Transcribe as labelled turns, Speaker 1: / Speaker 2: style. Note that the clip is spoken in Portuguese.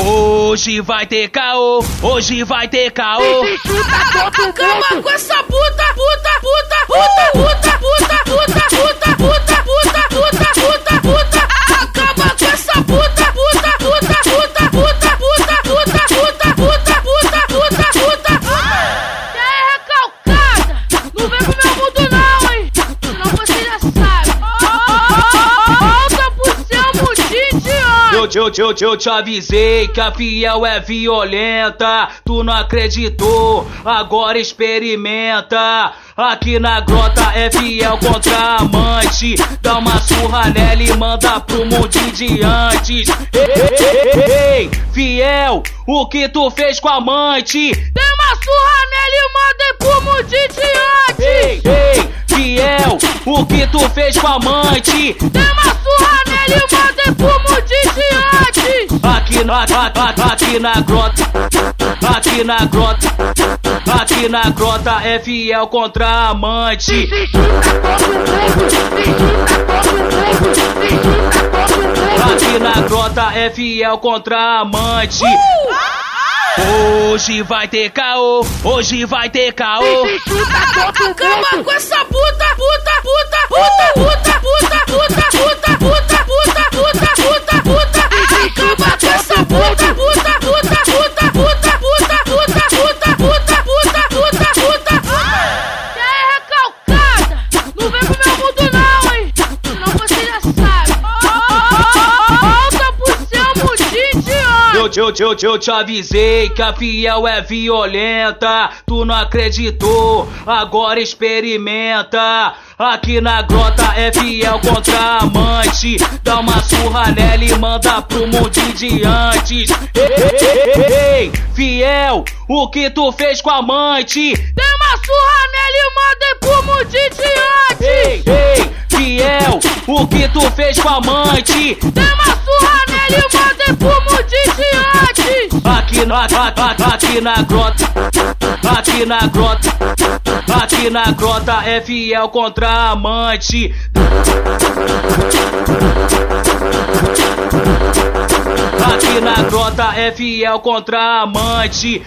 Speaker 1: Hoje vai ter caô, hoje vai ter caô.
Speaker 2: Acaba com essa puta, puta, puta, puta, puta, puta,
Speaker 1: Eu, eu, eu, te avisei que a fiel é violenta. Tu não acreditou, agora experimenta. Aqui na grota é fiel contra amante. Dá uma surra nela e manda pro mundo de antes. Ei, ei, ei, fiel, o que tu fez com a amante?
Speaker 3: Dei uma surra nele e mandei pro mundinho de
Speaker 1: ei, fiel, o que tu fez com a amante?
Speaker 3: Dei uma surra nele e mandei pro mundinho de
Speaker 1: Aqui na, na grota, aqui na grota, aqui na grota é fiel contra amante. Aqui na grota é fiel contra amante. Hoje vai ter caô, hoje vai ter caô.
Speaker 2: Acaba com essa
Speaker 1: Eu, eu, eu, te avisei que a fiel é violenta. Tu não acreditou, agora experimenta. Aqui na grota é fiel contra amante. Dá uma surra nela e manda pro mundo de antes. Ei, fiel, o que tu fez com a amante?
Speaker 3: Dei uma surra
Speaker 1: que tu fez com a amante?
Speaker 3: Dei uma surra nele e mandei pro ódio.
Speaker 1: Aqui na, a- a- aqui na grota, aqui na grota, aqui na grota é fiel contra amante. Aqui na grota é fiel contra amante.